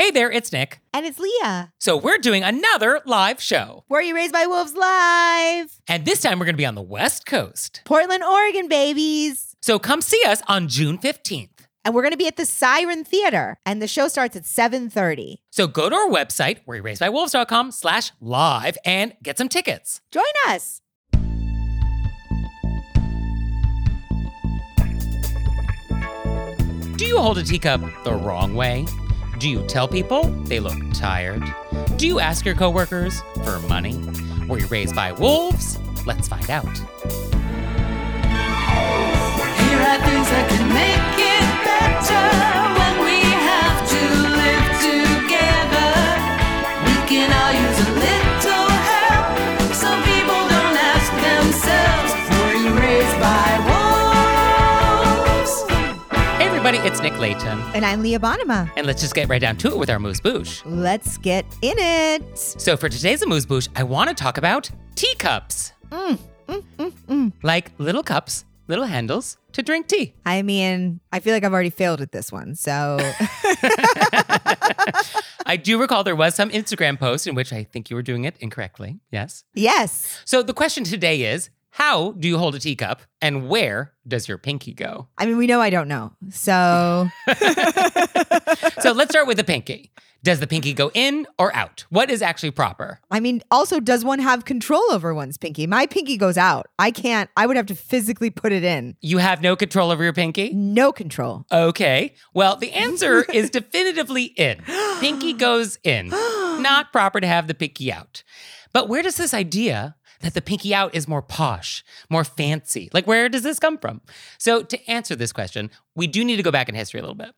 Hey there, it's Nick. And it's Leah. So we're doing another live show. Were You Raised by Wolves Live? And this time we're going to be on the West Coast. Portland, Oregon, babies. So come see us on June 15th. And we're going to be at the Siren Theater. And the show starts at 7.30. So go to our website, wereyouRaisedByWolves.com slash live and get some tickets. Join us. Do you hold a teacup the wrong way? Do you tell people they look tired? Do you ask your coworkers for money? Were you raised by wolves? Let's find out. Here are things that can make it better everybody, it's Nick Leighton. And I'm Leah Bonnema. And let's just get right down to it with our amuse bouche. Let's get in it. So for today's amuse bouche, I want to talk about teacups. Mm, mm, mm, mm. Like little cups, little handles to drink tea. I mean, I feel like I've already failed at this one. So I do recall there was some Instagram post in which I think you were doing it incorrectly. Yes. yes. So the question today is how do you hold a teacup and where does your pinky go? I mean, we know I don't know. So So let's start with the pinky. Does the pinky go in or out? What is actually proper? I mean, also, does one have control over one's pinky? My pinky goes out. I can't, I would have to physically put it in. You have no control over your pinky? No control. Okay. Well, the answer is definitively in. Pinky goes in. Not proper to have the pinky out. But where does this idea that the pinky out is more posh, more fancy? Like, where does this come from? So, to answer this question, we do need to go back in history a little bit.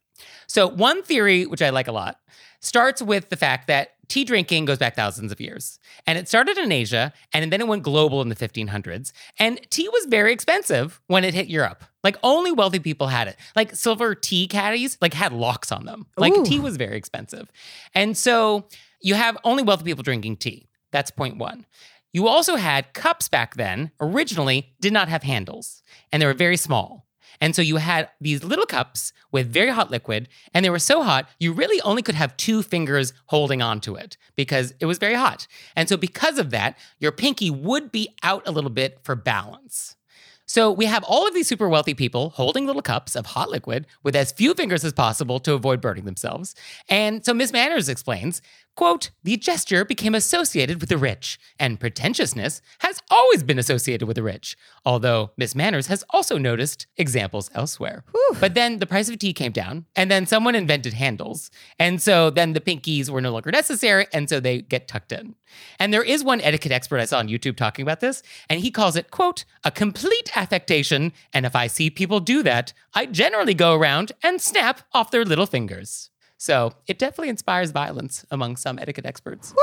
So, one theory, which I like a lot, starts with the fact that tea drinking goes back thousands of years. And it started in Asia, and then it went global in the 1500s. And tea was very expensive when it hit Europe. Like only wealthy people had it. Like silver tea caddies, like had locks on them. Like Ooh. tea was very expensive. And so you have only wealthy people drinking tea. That's point one. You also had cups back then, originally did not have handles, and they were very small. And so you had these little cups with very hot liquid, and they were so hot, you really only could have two fingers holding onto it because it was very hot. And so, because of that, your pinky would be out a little bit for balance. So, we have all of these super wealthy people holding little cups of hot liquid with as few fingers as possible to avoid burning themselves. And so, Miss Manners explains quote, the gesture became associated with the rich, and pretentiousness has always been associated with the rich, although Miss Manners has also noticed examples elsewhere. But then the price of tea came down, and then someone invented handles. And so then the pinkies were no longer necessary, and so they get tucked in. And there is one etiquette expert I saw on YouTube talking about this, and he calls it, quote, a complete affectation. And if I see people do that, I generally go around and snap off their little fingers. So it definitely inspires violence among some etiquette experts.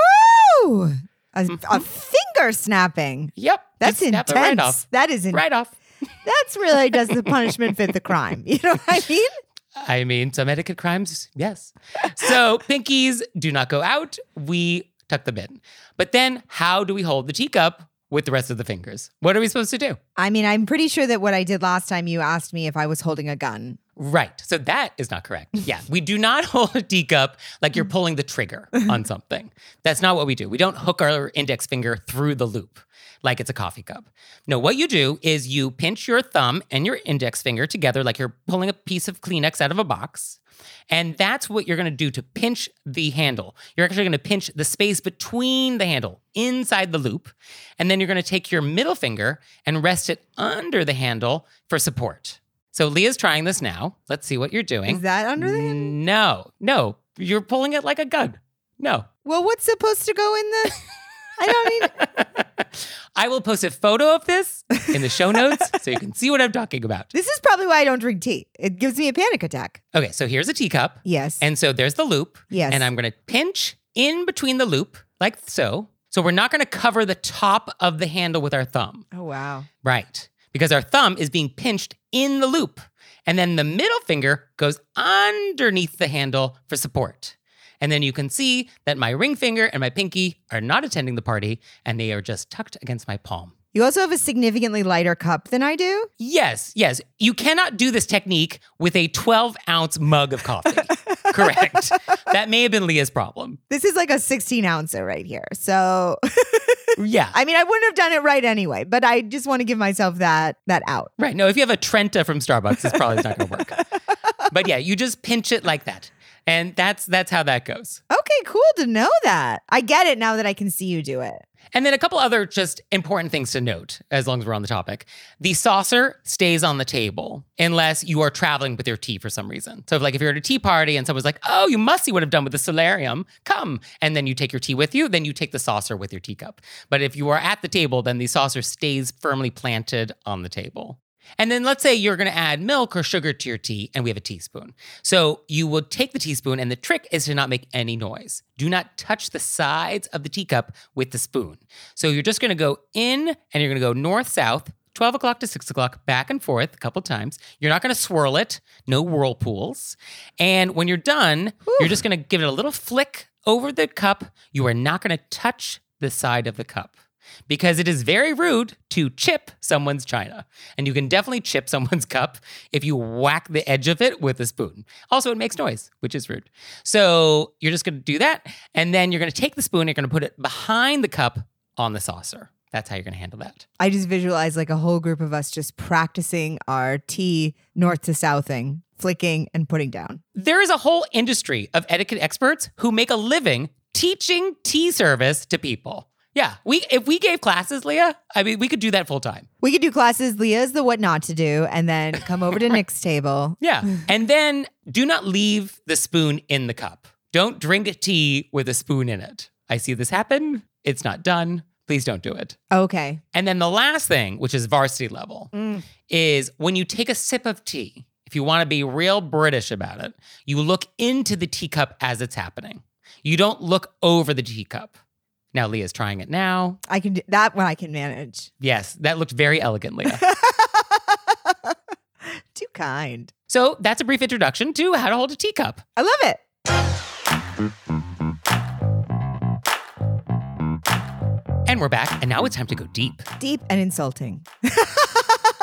Woo! A, a mm-hmm. finger snapping. Yep. That's intense. right off. That is in, Right off. That's really does the punishment fit the crime? You know what I mean? I mean, some etiquette crimes, yes. So pinkies do not go out. We tuck them in. But then, how do we hold the teacup with the rest of the fingers? What are we supposed to do? I mean, I'm pretty sure that what I did last time, you asked me if I was holding a gun. Right. So that is not correct. Yeah. We do not hold a teacup like you're pulling the trigger on something. That's not what we do. We don't hook our index finger through the loop like it's a coffee cup. No, what you do is you pinch your thumb and your index finger together like you're pulling a piece of Kleenex out of a box. And that's what you're going to do to pinch the handle. You're actually going to pinch the space between the handle inside the loop. And then you're going to take your middle finger and rest it under the handle for support. So Leah's trying this now. Let's see what you're doing. Is that under the handle? No, no. You're pulling it like a gun. No. Well, what's supposed to go in the? I don't need. I will post a photo of this in the show notes so you can see what I'm talking about. This is probably why I don't drink tea. It gives me a panic attack. Okay, so here's a teacup. Yes. And so there's the loop. Yes. And I'm going to pinch in between the loop, like so. So we're not going to cover the top of the handle with our thumb. oh wow. Right. Because our thumb is being pinched in the loop. And then the middle finger goes underneath the handle for support. And then you can see that my ring finger and my pinky are not attending the party and they are just tucked against my palm. You also have a significantly lighter cup than I do. Yes, yes. You cannot do this technique with a 12 ounce mug of coffee. Correct. That may have been Leah's problem. This is like a 16 ouncer right here. So Yeah. I mean, I wouldn't have done it right anyway, but I just want to give myself that that out. Right. No, if you have a Trenta from Starbucks, it's probably not going to work. but yeah, you just pinch it like that. And that's that's how that goes. Okay, cool to know that. I get it now that I can see you do it. And then a couple other just important things to note as long as we're on the topic. The saucer stays on the table unless you are traveling with your tea for some reason. So if like if you're at a tea party and someone's like, "Oh, you must see what I've done with the solarium. Come." And then you take your tea with you, then you take the saucer with your teacup. But if you are at the table, then the saucer stays firmly planted on the table. And then let's say you're going to add milk or sugar to your tea, and we have a teaspoon. So you will take the teaspoon, and the trick is to not make any noise. Do not touch the sides of the teacup with the spoon. So you're just going to go in, and you're going to go north south. 12 o'clock to 6 o'clock, back and forth a couple times. You're not going to swirl it, no whirlpools. And when you're done, you're just going to give it a little flick over the cup. You are not going to touch the side of the cup because it is very rude to chip someone's china. And you can definitely chip someone's cup if you whack the edge of it with a spoon. Also, it makes noise, which is rude. So you're just gonna do that. And then you're gonna take the spoon, you're gonna put it behind the cup on the saucer. That's how you're gonna handle that. I just visualize like a whole group of us just practicing our tea north to southing, flicking and putting down. There is a whole industry of etiquette experts who make a living teaching tea service to people. Yeah, we if we gave classes, Leah, I mean, we could do that full time. We could do classes, Leah's the what not to do, and then come over to Nick's table. Yeah. And then do not leave the spoon in the cup. Don't drink tea with a spoon in it. I see this happen. It's not done. Please don't do it. Okay. And then the last thing, which is varsity level, Mm. is when you take a sip of tea, if you want to be real British about it, you look into the teacup as it's happening. You don't look over the teacup. Now Leah's trying it now. I can do that one I can manage. Yes, that looked very elegant, Leah. Too kind. so that's a brief introduction to how to hold a teacup. I love it. And we're back, and now it's time to go deep. Deep and insulting.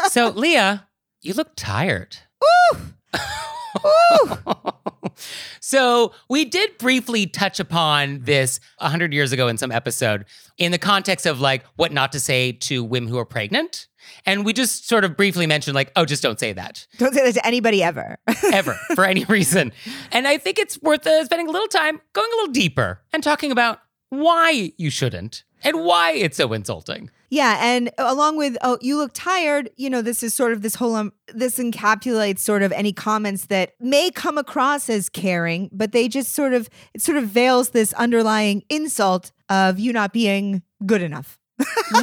So, Leah, you look tired. Woo! so, we did briefly touch upon this 100 years ago in some episode in the context of like what not to say to women who are pregnant. And we just sort of briefly mentioned, like, oh, just don't say that Don't say that to anybody ever. ever for any reason. And I think it's worth uh, spending a little time going a little deeper and talking about why you shouldn't and why it's so insulting. Yeah, and along with oh, you look tired. You know, this is sort of this whole um, this encapsulates sort of any comments that may come across as caring, but they just sort of it sort of veils this underlying insult of you not being good enough,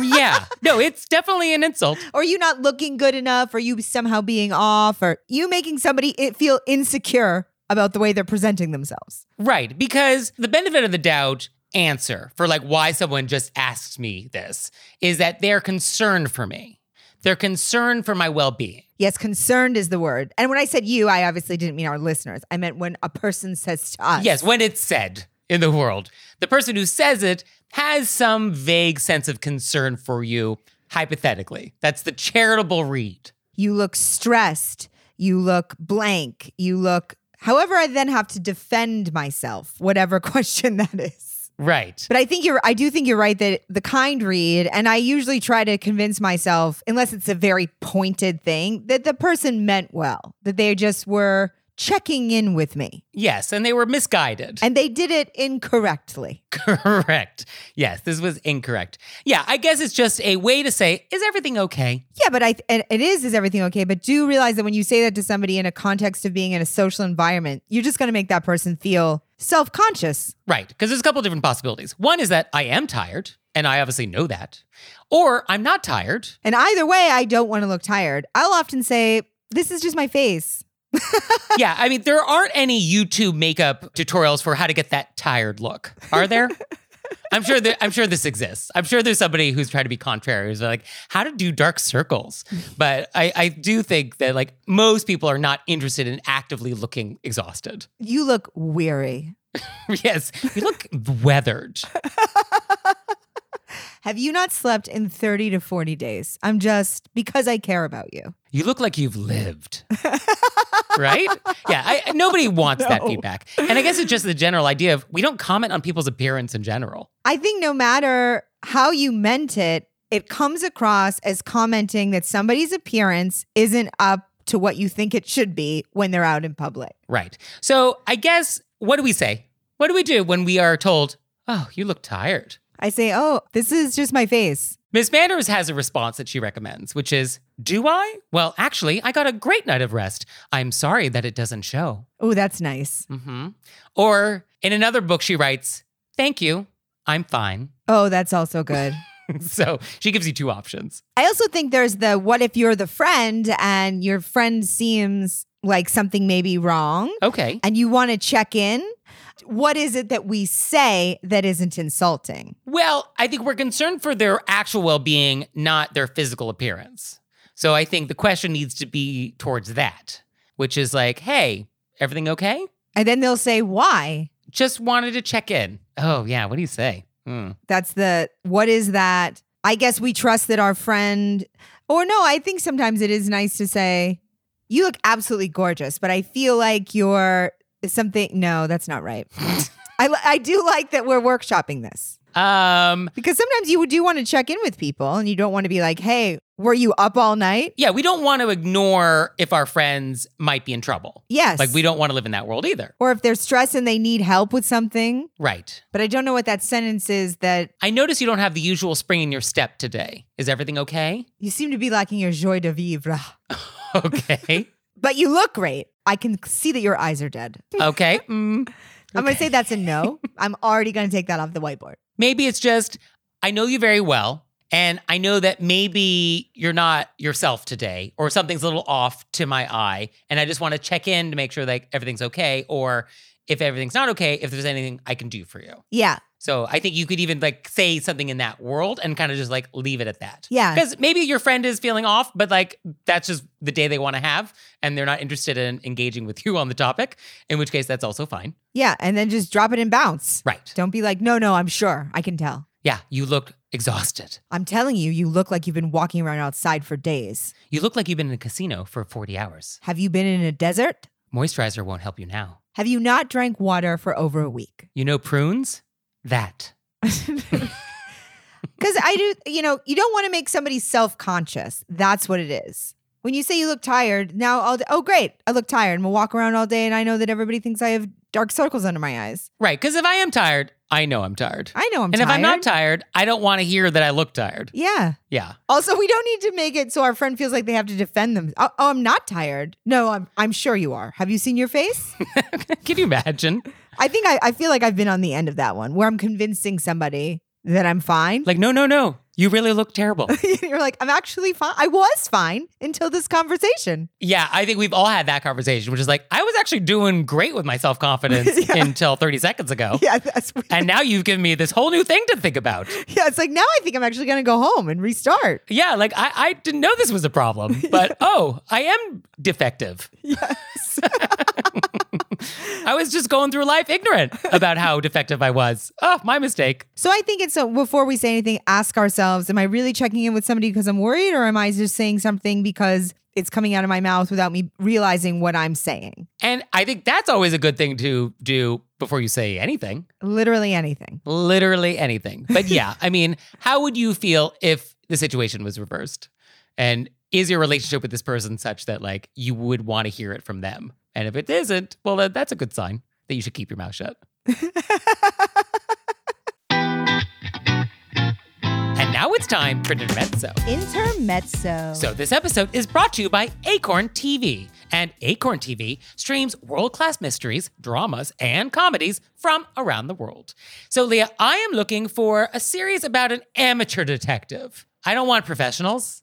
yeah. No, it's definitely an insult. or you not looking good enough, or you somehow being off, or you making somebody feel insecure about the way they're presenting themselves. Right. Because the benefit of the doubt answer for like why someone just asked me this is that they're concerned for me. They're concerned for my well being. Yes, concerned is the word. And when I said you, I obviously didn't mean our listeners. I meant when a person says to us. Yes, when it's said in the world, the person who says it has some vague sense of concern for you, hypothetically. That's the charitable read. You look stressed. You look blank. You look, however, I then have to defend myself, whatever question that is. Right. But I think you're, I do think you're right that the kind read, and I usually try to convince myself, unless it's a very pointed thing, that the person meant well, that they just were checking in with me. Yes, and they were misguided. And they did it incorrectly. Correct. Yes, this was incorrect. Yeah, I guess it's just a way to say, is everything okay? Yeah, but I and it is is everything okay? But do realize that when you say that to somebody in a context of being in a social environment, you're just going to make that person feel self-conscious. Right, because there's a couple different possibilities. One is that I am tired, and I obviously know that. Or I'm not tired. And either way, I don't want to look tired. I'll often say, "This is just my face." yeah, I mean, there aren't any YouTube makeup tutorials for how to get that tired look, are there? I'm sure that I'm sure this exists. I'm sure there's somebody who's trying to be contrary, who's like, how to do dark circles. But I, I do think that like most people are not interested in actively looking exhausted. You look weary. yes, you look weathered. Have you not slept in 30 to 40 days? I'm just because I care about you. You look like you've lived. right? Yeah, I, nobody wants that feedback. And I guess it's just the general idea of we don't comment on people's appearance in general. I think no matter how you meant it, it comes across as commenting that somebody's appearance isn't up to what you think it should be when they're out in public. Right. So I guess what do we say? What do we do when we are told, oh, you look tired? I say, oh, this is just my face. Miss Manners has a response that she recommends, which is, Do I? Well, actually, I got a great night of rest. I'm sorry that it doesn't show. Oh, that's nice. Mm-hmm. Or in another book, she writes, Thank you. I'm fine. Oh, that's also good. so she gives you two options. I also think there's the what if you're the friend and your friend seems like something may be wrong Okay. and you want to check in? What is it that we say that isn't insulting? Well, I think we're concerned for their actual well being, not their physical appearance. So I think the question needs to be towards that, which is like, Hey, everything okay? And then they'll say, why? Just wanted to check in. Oh, yeah. What do you say? Hmm. That's the what is that? I guess we trust that our friend, or no, I think sometimes it is nice to say, you look absolutely gorgeous, but I feel like you're something. No, that's not right. I, I do like that we're workshopping this Um, because sometimes you do want to check in with people and you don't want to be like, hey, were you up all night? yeah, we don't want to ignore if our friends might be in trouble. Yes. Like, we don't want to live in that world either. or if they're stressed and they need help with something. Right. But I don't know what that sentence is that I notice you don't have the usual spring in your step today. Is everything okay? you seem to be lacking your joie de vivre. Okay. But you look great. I can see that your eyes are dead. okay. Mm. I'm going to say that's a no. I'm already going to take that off the whiteboard. Maybe it's just, I know you very well. And I know that maybe you're not yourself today, or something's a little off to my eye. And I just want to check in to make sure like everything's okay. Or if everything's not okay, if there's anything I can do for you. Yeah. So I think you could even like say something in that world and kind of just like leave it at that. Yeah. Because maybe your friend is feeling off, but like that's just the day they want to have and they're not interested in engaging with you on the topic, in which case that's also fine. Yeah. And then just drop it and bounce. Right. Don't be like, no, no, I'm sure. I can tell. Yeah, you look exhausted. I'm telling you, you look like you've been walking around outside for days. You look like you've been in a casino for 40 hours. Have you been in a desert? Moisturizer won't help you now. Have you not drank water for over a week? You know prunes? That. Because I do, you know, you don't want to make somebody self conscious. That's what it is. When you say you look tired, now I'll, oh, great, I look tired. I'm gonna walk around all day and I know that everybody thinks I have dark circles under my eyes. Right, because if I am tired, I know I'm tired. I know I'm and tired. if I'm not tired, I don't want to hear that I look tired. yeah. Yeah. Also, we don't need to make it so our friend feels like they have to defend them. Oh, oh, I'm not tired. No, I'm I'm sure you are. Have you seen your face? Can you imagine? I think I, I feel like I've been on the end of that one where I'm convincing somebody that I'm fine. Like, no, no, no. You really look terrible. You're like, I'm actually fine. I was fine until this conversation. yeah, I think we've all had that conversation, which is like, I was actually doing great with my self confidence Yeah. until 30 seconds ago. Yeah, that's And now you've given me this whole new thing to think about. yeah. It's like now I think I'm actually gonna go home and restart. Yeah, like I, I didn't know this was a problem, but oh, I am defective. Yes. I was just going through life ignorant about how defective I was. Oh, my mistake. so I think it's so before we say anything, ask ourselves: Am I really checking in with somebody because I'm worried, or am I just saying something because it's coming out of my mouth without me realizing what I'm saying. And I think that's always a good thing to do before you say anything. Literally anything. Literally anything. But yeah, I mean, how would you feel if the situation was reversed? And is your relationship with this person such that like you would want to hear it from them? And if it isn't, well, then that's a good sign that you should keep your mouth shut. And now it's time for Intermezzo. Intermezzo. So this episode is brought to you by Acorn TV. And Acorn TV streams world-class mysteries, dramas, and comedies from around the world. So Leah, I am looking for a series about an amateur detective. I don't want professionals.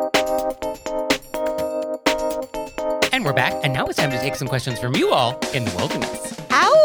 And we're back, and now it's time to take some questions from you all in the wilderness. Ow!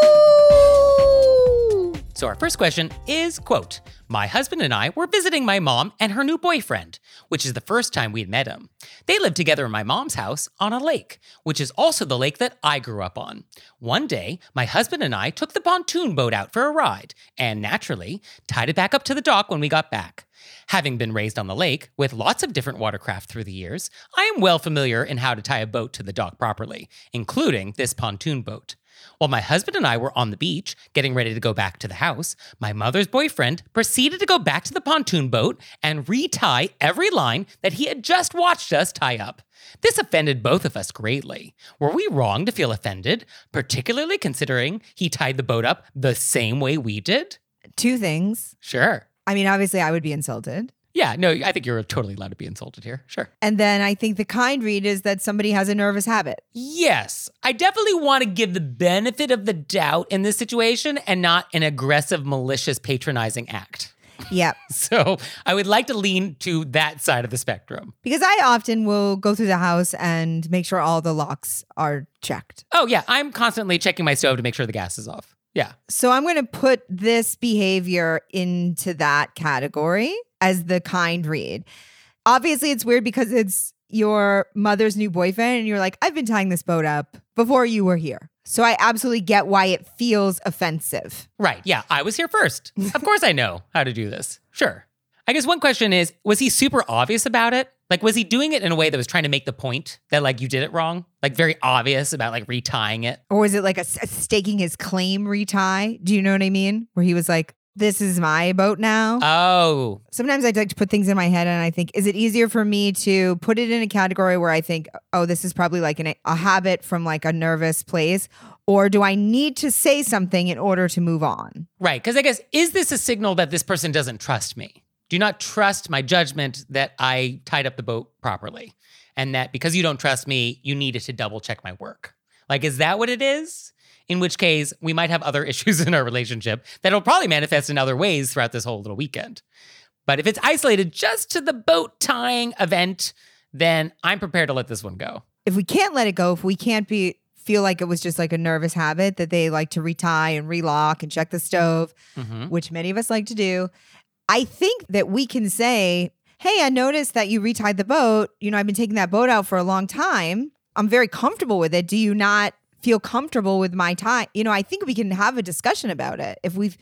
So our first question is, quote, My husband and I were visiting my mom and her new boyfriend, which is the first time we'd met him. They lived together in my mom's house on a lake, which is also the lake that I grew up on. One day, my husband and I took the pontoon boat out for a ride, and naturally, tied it back up to the dock when we got back. Having been raised on the lake with lots of different watercraft through the years, I am well familiar in how to tie a boat to the dock properly, including this pontoon boat. While my husband and I were on the beach, getting ready to go back to the house, my mother's boyfriend proceeded to go back to the pontoon boat and retie every line that he had just watched us tie up. This offended both of us greatly. Were we wrong to feel offended, particularly considering he tied the boat up the same way we did? Two things. Sure. I mean, obviously, I would be insulted. Yeah, no, I think you're totally allowed to be insulted here. Sure. And then I think the kind read is that somebody has a nervous habit. Yes, I definitely want to give the benefit of the doubt in this situation and not an aggressive, malicious, patronizing act. Yep. So I would like to lean to that side of the spectrum. Because I often will go through the house and make sure all the locks are checked. Oh, yeah, I'm constantly checking my stove to make sure the gas is off. Yeah. So I'm going to put this behavior into that category as the kind read. Obviously, it's weird because it's your mother's new boyfriend, and you're like, I've been tying this boat up before you were here. So I absolutely get why it feels offensive. Right. Yeah, I was here first. of course I know how to do this. Sure. I guess one question is was he super obvious about it? Like, was he doing it in a way that was trying to make the point that, like, you did it wrong? Like, very obvious about, like, retying it? Or was it like a, a staking his claim retie? Do you know what I mean? Where he was like, this is my boat now. Oh, Sometimes I like to put things in my head and I think, is it easier for me to put it in a category where I think, oh, this is probably like an, a habit from like a nervous place? Or do I need to say something in order to move on? right. Because I guess, is this a signal that this person doesn't trust me? Do not trust my judgment that I tied up the boat properly? And that because you don't trust me, you needed to double check my work? Like, is that what it is? In which case, we might have other issues in our relationship that'll probably manifest in other ways throughout this whole little weekend. But if it's isolated just to the boat tying event, then I'm prepared to let this one go. If we can't let it go, if we can't be feel like it was just like a nervous habit that they like to retie and relock and check the stove, Mhm. which many of us like to do. I think that we can say, Hey, I noticed that you retied the boat. You know, I've been taking that boat out for a long time. I'm very comfortable with it. Do you not feel comfortable with my time? You know, I think we can have a discussion about it if we've,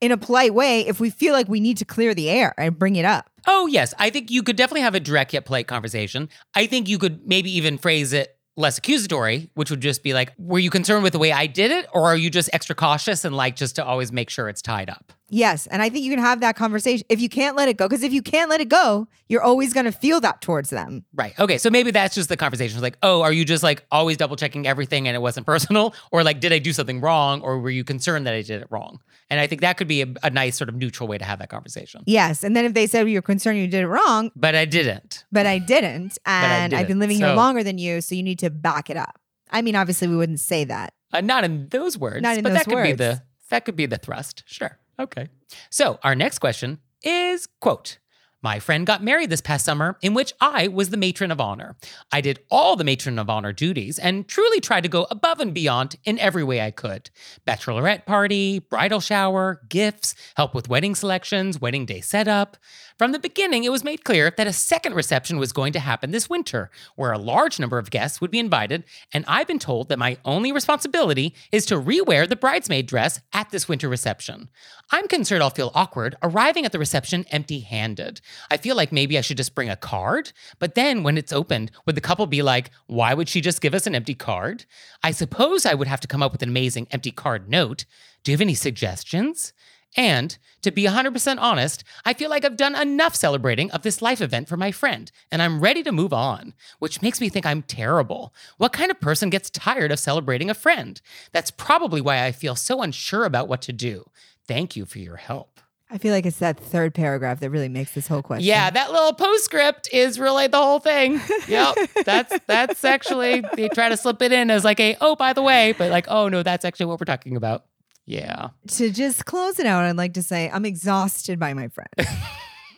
in a polite way, if we feel like we need to clear the air and bring it up. Oh, yes. I think you could definitely have a direct yet polite conversation. I think you could maybe even phrase it less accusatory, which would just be like, were you concerned with the way I did it? Or are you just extra cautious and like just to always make sure it's tied up? Yes. And I think you can have that conversation if you can't let it go. Because if you can't let it go, you're always going to feel that towards them. Right. Okay. So maybe that's just the conversation. It's like, oh, are you just like always double checking everything and it wasn't personal? Or like, did I do something wrong? Or were you concerned that I did it wrong? And I think that could be a, a nice sort of neutral way to have that conversation. Yes. And then if they said you're concerned you did it wrong, But I didn't. but I didn't, and I've didn't. been living here longer than you, so you need to back it up. I mean, obviously, we wouldn't say that. Uh, not in those words, Not in but those that could be the that could be the thrust. Sure. Okay. So our next question is quote. My friend got married this past summer, in which I was the matron of honor. I did all the matron of honor duties and truly tried to go above and beyond in every way I could bachelorette party, bridal shower, gifts, help with wedding selections, wedding day setup. From the beginning, it was made clear that a second reception was going to happen this winter, where a large number of guests would be invited, and I've been told that my only responsibility is to rewear the bridesmaid dress at this winter reception. I'm concerned I'll feel awkward arriving at the reception empty handed. I feel like maybe I should just bring a card, but then when it's opened, would the couple be like, why would she just give us an empty card? I suppose I would have to come up with an amazing empty card note. Do you have any suggestions? And to be 100% honest, I feel like I've done enough celebrating of this life event for my friend, and I'm ready to move on, which makes me think I'm terrible. What kind of person gets tired of celebrating a friend? That's probably why I feel so unsure about what to do. Thank you for your help. I feel like it's that third paragraph that really makes this whole question. Yeah, that little postscript is really the whole thing. Yep. that's that's actually they try to slip it in as like a oh by the way, but like oh no, that's actually what we're talking about. Yeah. To just close it out, I'd like to say I'm exhausted by my friend.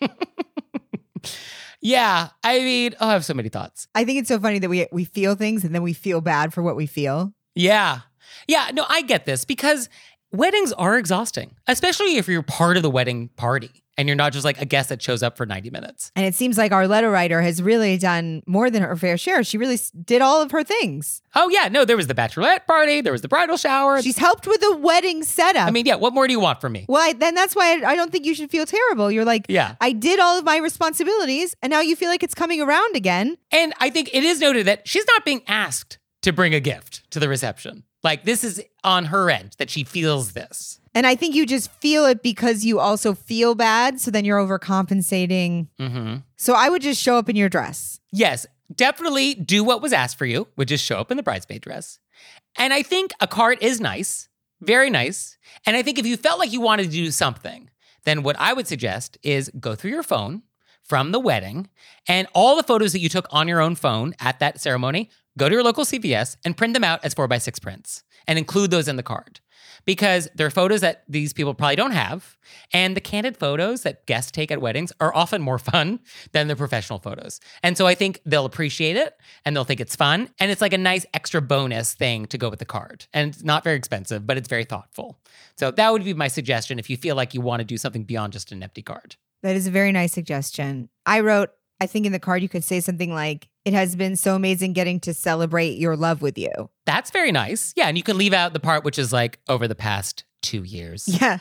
Yeah. I mean, oh, I have so many thoughts. I think it's so funny that we we feel things and then we feel bad for what we feel. Yeah. Yeah. No, I get this because weddings are exhausting, especially if you're part of the wedding party and you're not just like a guest that shows up for 90 minutes. And it seems like our letter writer has really done more than her fair share. She really did all of her things. Oh, yeah. No, there was the bachelorette party, there was the bridal shower. She's helped with the wedding setup. I mean, yeah, what more do you want from me? well, I, then that's why I, I don't think you should feel terrible. You're like, Yeah. I did all of my responsibilities, and now you feel like it's coming around again. And I think it is noted that she's not being asked to bring a gift to the reception. Like, this is on her end that she feels this. And I think you just feel it because you also feel bad. So then you're overcompensating. hmm So I would just show up in your dress. Yes, definitely do what was asked for you, which is show up in the bridesmaid dress. And I think a card is nice, very nice. And I think if you felt like you wanted to do something, then what I would suggest is go through your phone from the wedding and all the photos that you took on your own phone at that ceremony, go to your local CVS and print them out as four by six prints and include those in the card. Because they're photos that these people probably don't have. And the candid photos that guests take at weddings are often more fun than the professional photos. And so I think they'll appreciate it and they'll think it's fun. And it's like a nice extra bonus thing to go with the card. And it's not very expensive, but it's very thoughtful. So that would be my suggestion if you feel like you want to do something beyond just an empty card. That is a very nice suggestion. I wrote, I think in the card you could say something like, It has been so amazing getting to celebrate your love with you. That's very nice. Yeah. And you can leave out the part which is like over the past two years. Yeah.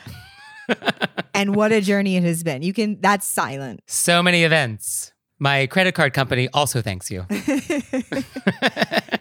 and what a journey it has been. You can, that's silent. So many events. My credit card company also thanks you.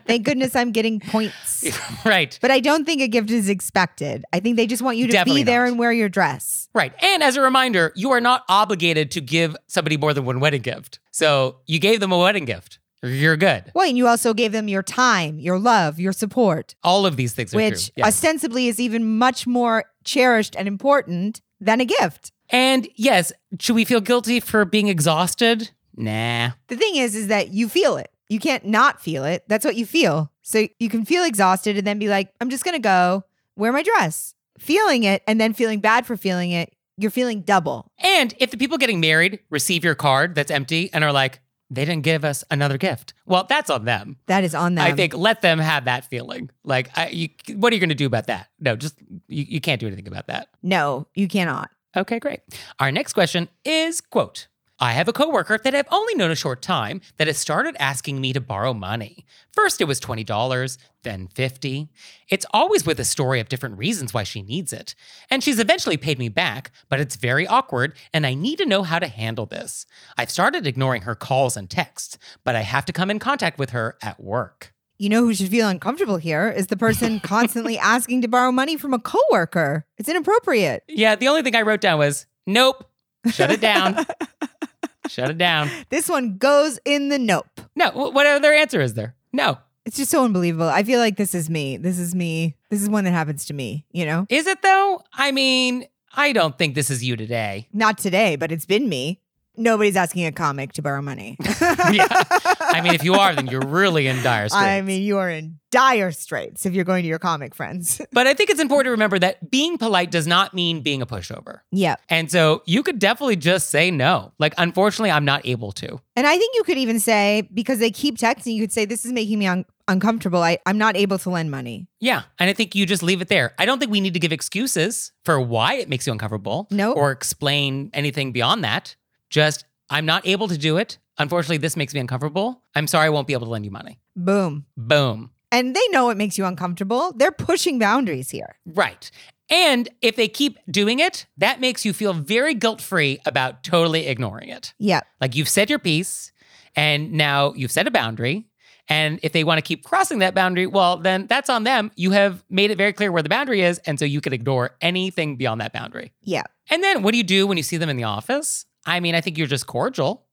Thank goodness I'm getting points. right. But I don't think a gift is expected. I think they just want you to Definitely be there not. and wear your dress. Right. And as a reminder, you are not obligated to give somebody more than one wedding gift. So you gave them a wedding gift. You're good. Well, and you also gave them your time, your love, your support, All of these things are which true. Yes. ostensibly is even much more cherished and important than a gift. and yes, should we feel guilty for being exhausted? Nah. The thing is, is that you feel it. You can't not feel it. That's what you feel. So you can feel exhausted and then be like, I'm just going to go wear my dress. Feeling it and then feeling bad for feeling it, you're feeling double. And if the people getting married receive your card that's empty and are like, they didn't give us another gift. Well, that's on them. That is on them. I think let them have that feeling. Like, I, you, what are you going to do about that? No, just you, you can't do anything about that. no, you cannot. Okay, great. Our next question is quote, I have a coworker that I've only known a short time that has started asking me to borrow money. First it was $20, then 50. It's always with a story of different reasons why she needs it. And she's eventually paid me back, but it's very awkward and I need to know how to handle this. I've started ignoring her calls and texts, but I have to come in contact with her at work. You know who should feel uncomfortable here is the person constantly asking to borrow money from a coworker. It's inappropriate. Yeah, the only thing I wrote down was, nope, shut it down. shut it down. This one goes in the nope. No, wh- what other answer is there? No. It's just so unbelievable. I feel like this is me. This is me. This is one that happens to me, you know? Is it though? I mean, I don't think this is you today. Not today, but it's been me. Nobody's asking a comic to borrow money. yeah. I mean, if you are, then you're really in dire straits. I mean, you are in dire straits if you're going to your comic friends. but I think it's important to remember that being polite does not mean being a pushover. yeah. And so you could definitely just say no. Like, unfortunately, I'm not able to. And I think you could even say, because they keep texting, you could say, this is making me un- uncomfortable. I- I'm not able to lend money. Yeah. And I think you just leave it there. I don't think we need to give excuses for why it makes you uncomfortable No. or explain anything beyond that. Just, I'm not able to do it. Unfortunately, this makes me uncomfortable. I'm sorry I won't be able to lend you money. Boom. Boom. And they know it makes you uncomfortable. They're pushing boundaries here. Right. And if they keep doing it, that makes you feel very guilt free about totally ignoring it. Yeah. Like you've said your piece and now you've set a boundary. And if they want to keep crossing that boundary, well, then that's on them. You have made it very clear where the boundary is. And so you can ignore anything beyond that boundary. Yeah. And then what do you do when you see them in the office? I mean, I think you're just cordial.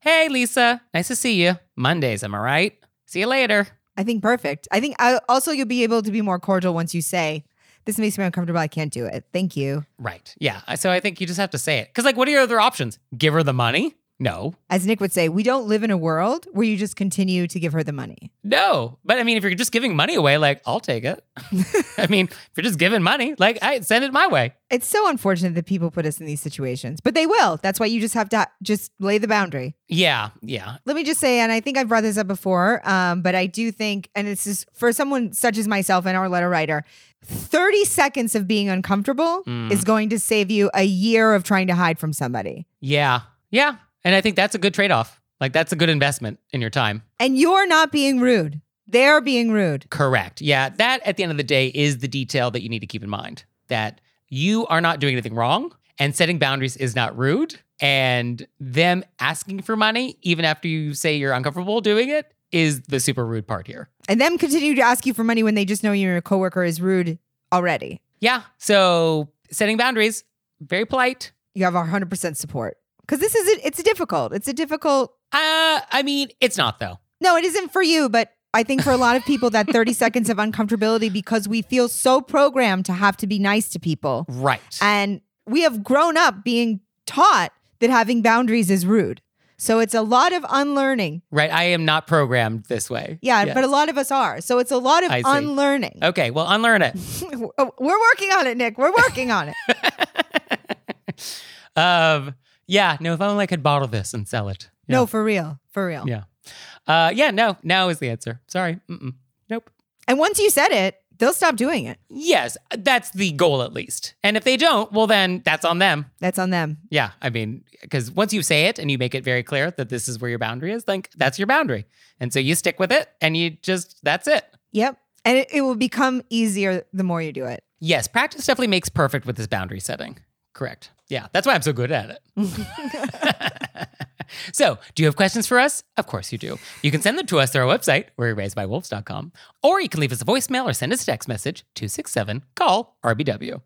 Hey, Lisa, nice to see you. Mondays, am I right? See you later. I think perfect. I think I, also you'll be able to be more cordial once you say, this makes me uncomfortable. I can't do it. Thank you. Right. Yeah. So I think you just have to say it. Because, like, what are your other options? Give her the money? No. As Nick would say, we don't live in a world where you just continue to give her the money. No. But I mean, if you're just giving money away, like, I'll take it. I mean, if you're just giving money, like, I send it my way. It's so unfortunate that people put us in these situations, but they will. That's why you just have to just lay the boundary. Yeah. Yeah. Let me just say, and I think I've brought this up before, um, but I do think, and this is for someone such as myself and our letter writer, 30 seconds of being uncomfortable Mm. is going to save you a year of trying to hide from somebody. Yeah. Yeah. And I think that's a good trade off. Like, that's a good investment in your time. And you're not being rude. They're being rude. Correct. Yeah. That at the end of the day is the detail that you need to keep in mind that you are not doing anything wrong and setting boundaries is not rude. And them asking for money, even after you say you're uncomfortable doing it, is the super rude part here. And them continue to ask you for money when they just know your coworker is rude already. Yeah. So setting boundaries, very polite. You have our 100% support. Because this is, it's difficult. It's a difficult, Uh, I mean, it's not though. no, it isn't for you, but I think for a lot of people, that 30 seconds of uncomfortability because we feel so programmed to have to be nice to people. Right. And we have grown up being taught that having boundaries is rude. So it's a lot of unlearning. right. I am not programmed this way. Yeah, Yes. but a lot of us are. So it's a lot of unlearning. Okay. Well, unlearn it. We're working on it, Nick. We're working on it. um, yeah. No, if only I could bottle this and sell it. Yeah. No, for real. For real. Yeah. Uh, yeah. No. Now is the answer. Sorry. Mm-mm. Nope. And once you said it, they'll stop doing it. Yes, that's the goal at least. And if they don't, well, then that's on them. That's on them. Yeah. I mean, because once you say it and you make it very clear that this is where your boundary is, then that's your boundary. And so you stick with it and you just, that's it. Yep. And it, it will become easier the more you do it. Yes, practice definitely makes perfect with this boundary setting. Correct. Yeah, that's why I'm so good at it. so, do you have questions for us? Of course you do. You can send them to us through our website, we'reRaisedByWolves.com, or you can leave us a voicemail or send us a text message, 267 call RBW.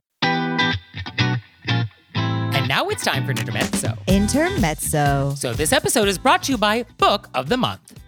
And now it's time for an intermezzo. Intermezzo. So, this episode is brought to you by Book of the Month.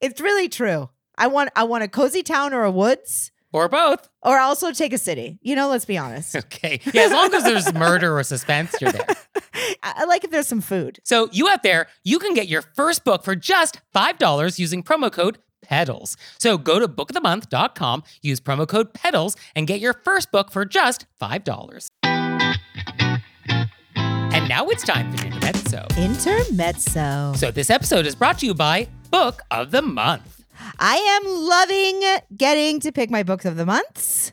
It's really true. I want I want a cozy town or a woods, Or both. or also take a city. You know, let's be honest. Okay. Yeah, as long as there's murder or suspense, you're there. I, like if there's some food. So, you out there, you can get your first book for just $5 using promo code PEDALS. So, go to bookofthemonth.com, use promo code PEDALS, and get your first book for just $5. And now it's time for Intermezzo. Intermezzo. So, this episode is brought to you by Book of the Month. I am loving getting to pick my books of the months.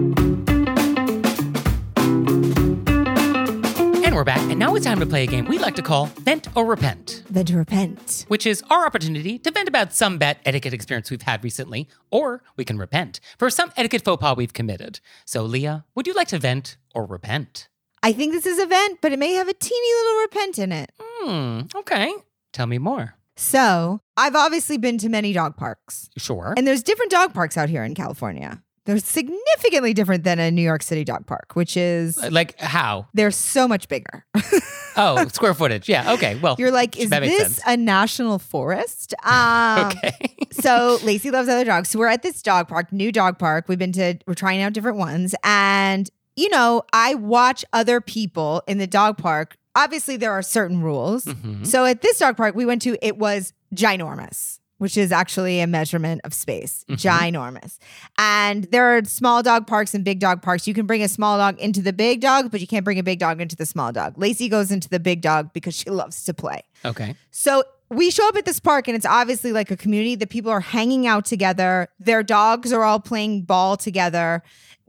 And we're back, and now it's time to play a game we like to call Vent or Repent, Vent or repent. which is our opportunity to vent about some bad etiquette experience we've had recently, or we can repent for some etiquette faux pas we've committed. So, Leah, would you like to vent or repent? I think this is a vent, but it may have a teeny little repent in it. Hmm, okay. Tell me more. So, I've obviously been to many dog parks, Sure. and there's different dog parks out here in California. They're significantly different than a New York City dog park, which is like how? they're so much bigger. Oh, square footage. Yeah. Okay. Well, You're like, is that makes this sense. a national forest? Um, okay. so Lacey loves other dogs. So we're at this dog park, new dog park. We've been to, we're trying out different ones. And, you know, I watch other people in the dog park. Obviously, there are certain rules. Mhm. So at this dog park we went to, it was ginormous, which is actually a measurement of space. Mhm. Ginormous. And there are small dog parks and big dog parks. You can bring a small dog into the big dog, but you can't bring a big dog into the small dog. Lacey goes into the big dog because she loves to play. Okay. So we show up at this park and it's obviously like a community that people are hanging out together. Their dogs are all playing ball together.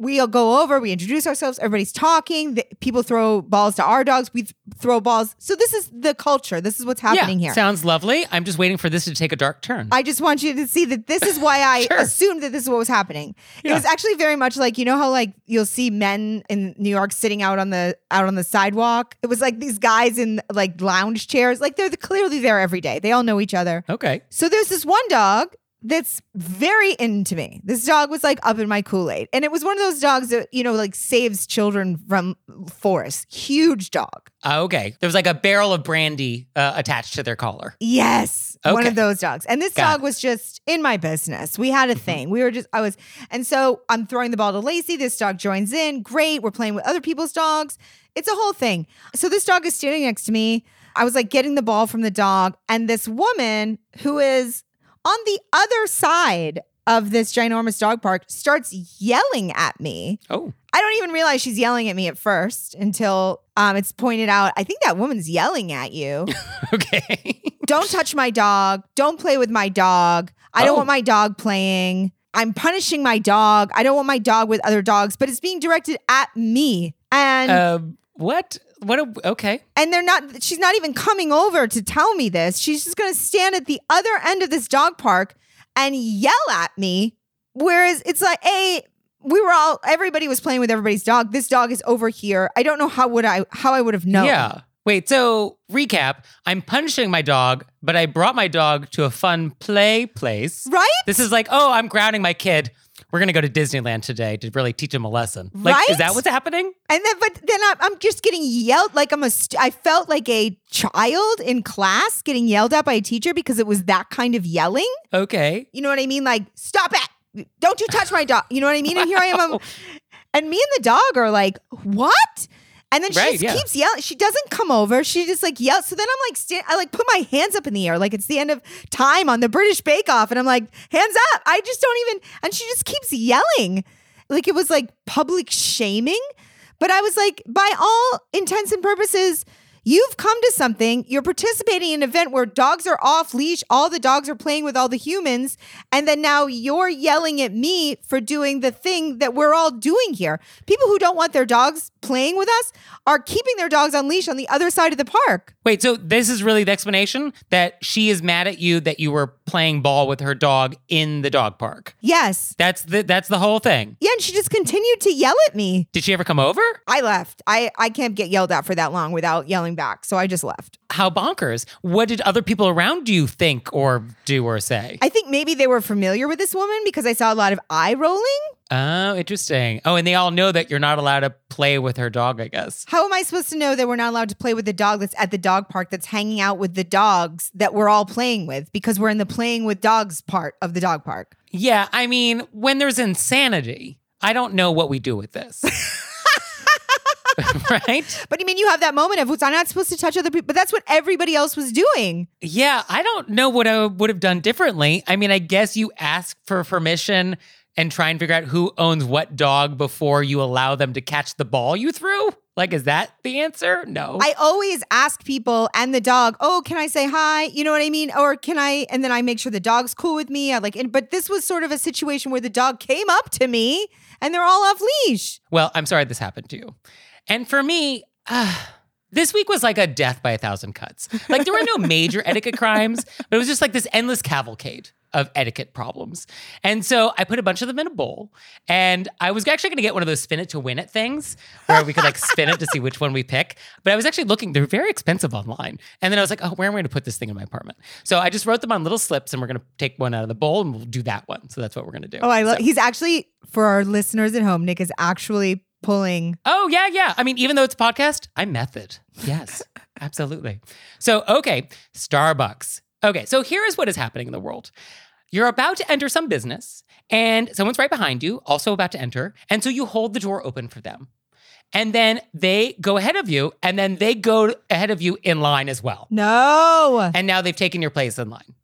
We'll go over, we introduce ourselves, everybody's talking. The, people throw balls to our dogs, we th- throw balls. So this is the culture. This is what's happening yeah, here. Sounds lovely. I'm just waiting for this to take a dark turn. I just want you to see that this is why I Sure. assumed that this is what was happening. It was actually very much like you know how like you'll see men in New York sitting out on the out on the sidewalk. It was like these guys in like lounge chairs. Like they're clearly there every day. They all know each other. okay. So there's this one dog that's very into me. This dog was like up in my Kool Aid, and it was one of those dogs that you know like saves children from forest. Huge dog. Uh, okay. There was like a barrel of brandy uh, attached to their collar. Yes, one of those dogs. And this Got dog it. was just in my business. We had a thing. We were just, I was, and so I'm throwing the ball to Lacey. This dog joins in. Great. We're playing with other people's dogs. It's a whole thing. So this dog is standing next to me. I was like getting the ball from the dog, and this woman who is on the other side of this ginormous dog park starts yelling at me. Oh. I don't even realize she's yelling at me at first until um, it's pointed out. I think that woman's yelling at you Okay. don't touch my dog. Don't play with my dog. I don't Oh. want my dog playing. I'm punishing my dog. I don't want my dog with other dogs, but it's being directed at me. And um, what? What? A, okay. and they're not she's not even coming over to tell me this. She's just going to stand at the other end of this dog park and yell at me whereas it's like, "Hey, we were all everybody was playing with everybody's dog. This dog is over here. I don't know how would I how I would have known." Yeah. Wait, so recap. I'm punishing my dog, but I brought my dog to a fun play place. Right? This is like, oh, I'm grounding my kid. We're going to go to Disneyland today to really teach him a lesson. Like, Right? is that what's happening? And then, but then I'm, I'm just getting yelled like I'm a. St- I felt like a child in class getting yelled at by a teacher because it was that kind of yelling. Okay. You know what I mean? Like, stop it! Don't you touch my dog? You know what I mean? And here I am, I'm- and me and the dog are like, what? And then she Right, just yeah. keeps yelling. She doesn't come over. She just like yells. So then I'm like, sta- I like put my hands up in the air, like it's the end of time on the British Bake Off, and I'm like, hands up. I just don't even. And she just keeps yelling, like it was like public shaming. But I was like, by all intents and purposes, you've come to something. You're participating in an event where dogs are off leash. All the dogs are playing with all the humans. And then now you're yelling at me for doing the thing that we're all doing here. People who don't want their dogs playing with us are keeping their dogs on leash on the other side of the park. Wait, so this is really the explanation that she is mad at you that you were playing ball with her dog in the dog park. Yes. That's the that's the whole thing. Yeah, and she just continued to yell at me. Did she ever come over? I left. I, I can't get yelled at for that long without yelling back. So I just left. How bonkers. What did other people around you think or do or say? I think maybe they were familiar with this woman because I saw a lot of eye rolling. Oh, interesting. Oh, and they all know that you're not allowed to play with her dog, I guess. How am I supposed to know that we're not allowed to play with the dog that's at the dog park that's hanging out with the dogs that we're all playing with because we're in the playing with dogs part of the dog park? Yeah, I mean, when there's insanity, I don't know what we do with this. right? But I mean, you have that moment of, I'm not supposed to touch other people? But that's what everybody else was doing. Yeah, I don't know what I would have done differently. I mean, I guess you ask for permission and try and figure out who owns what dog before you allow them to catch the ball you threw. Like, is that the answer? No. I always ask people and the dog, oh, can I say hi? You know what I mean? Or can I? And then I make sure the dog's cool with me. I like, and, but this was sort of a situation where the dog came up to me and they're all off leash. well, I'm sorry this happened to you. And for me, uh, this week was like a death by a thousand cuts. Like, there were no major etiquette crimes, but it was just like this endless cavalcade of etiquette problems. And so I put a bunch of them in a bowl. And I was actually going to get one of those spin it to win it things where we could like spin it to see which one we pick. But I was actually looking, they're very expensive online. And then I was like, oh, where am I going to put this thing in my apartment? So I just wrote them on little slips and we're going to take one out of the bowl and we'll do that one. So that's what we're going to do. Oh, I love. So- He's actually for our listeners at home. Nick is actually pulling. Oh, yeah, yeah. I mean, even though it's a podcast, I'm method. Yes, absolutely. So, okay, Starbucks. Okay, so here is what is happening in the world. You're about to enter some business, and someone's right behind you, also about to enter. And so you hold the door open for them. And then they go ahead of you, and then they go ahead of you in line as well. No. And now they've taken your place in line.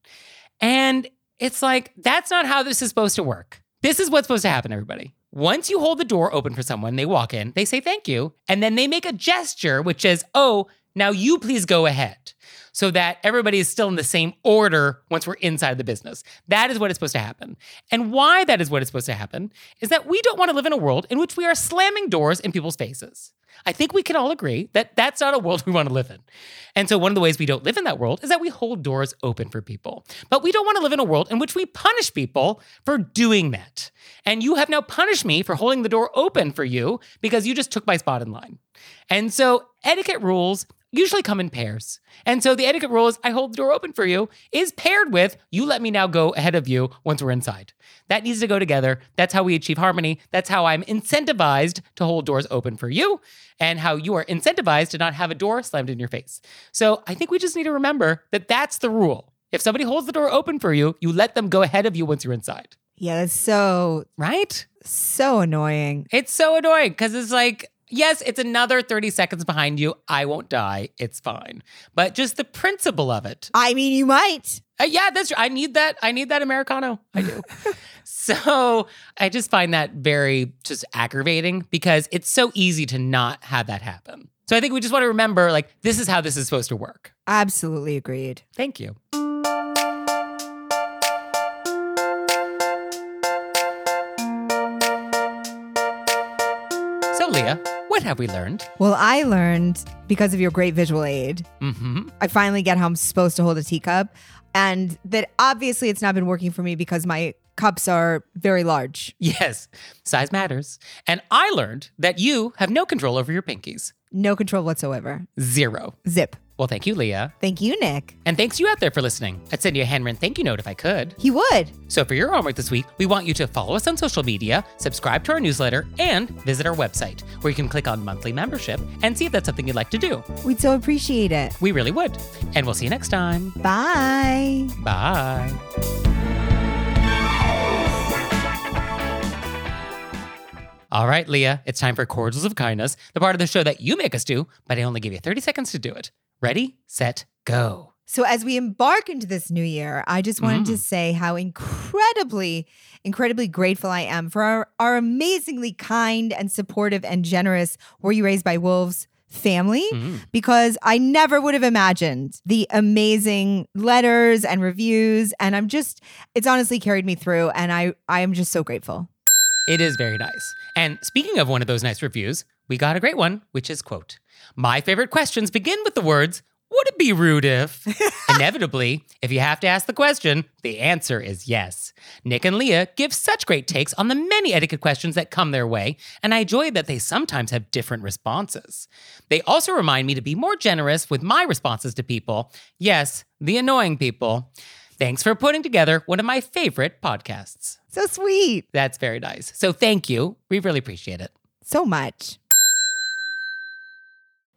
And it's like, that's not how this is supposed to work. This is what's supposed to happen, everybody. Once you hold the door open for someone, they walk in, they say thank you, and then they make a gesture which is, oh, now you please go ahead. So that everybody is still in the same order once we're inside the business. That is what is supposed to happen. And why that is what is supposed to happen is that we don't want to live in a world in which we are slamming doors in people's faces. I think we can all agree that that's not a world we want to live in. And so, one of the ways we don't live in that world is that we hold doors open for people. But we don't want to live in a world in which we punish people for doing that. And you have now punished me for holding the door open for you because you just took my spot in line. And so, etiquette rules usually come in pairs. And so the etiquette rule is I hold the door open for you is paired with you let me now go ahead of you once we're inside. That needs to go together. That's how we achieve harmony. That's how I'm incentivized to hold doors open for you and how you are incentivized to not have a door slammed in your face. So I think we just need to remember that that's the rule. If somebody holds the door open for you, you let them go ahead of you once you're inside. Yeah, that's so Right? so annoying. It's so annoying because it's like, yes, it's another 30 seconds behind you. I won't die. It's fine. But just the principle of it. I mean, you might. Uh, yeah, that's I need that. I need that Americano. I do. so I just find that very just aggravating because it's so easy to not have that happen. So I think we just want to remember like, this is how this is supposed to work. Absolutely agreed. Thank you. What have we learned? Well, I learned because of your great visual aid. Mm-hmm. I finally get how I'm supposed to hold a teacup, and that obviously it's not been working for me because my cups are very large. Yes, size matters. And I learned that you have no control over your pinkies. No control whatsoever. Zero. Zip. Well, thank you, Leah. Thank you, Nick. And thanks you out there for listening. I'd send you a handwritten thank you note if I could. He would. So for your homework this week, we want you to follow us on social media, subscribe to our newsletter, and visit our website, where you can click on monthly membership and see if that's something you'd like to do. We'd so appreciate it. We really would. And we'll see you next time. Bye. Bye. All right, Leah, it's time for Cordials of Kindness, the part of the show that you make us do, but I only give you 30 seconds to do it. Ready, set, go. So, as we embark into this new year, I just wanted to say how incredibly, incredibly grateful I am for our, our amazingly kind and supportive and generous Were You Raised by Wolves family Mm. because I never would have imagined the amazing letters and reviews. And I'm just, it's honestly carried me through. And I, I am just so grateful. It is very nice. And speaking of one of those nice reviews, we got a great one, which is quote, My favorite questions begin with the words, would it be rude if? Inevitably, if you have to ask the question, the answer is yes. Nick and Leah give such great takes on the many etiquette questions that come their way, and I enjoy that they sometimes have different responses. They also remind me to be more generous with my responses to people. Yes, the annoying people. Thanks for putting together one of my favorite podcasts. So sweet. That's very nice. So thank you. We really appreciate it. So much.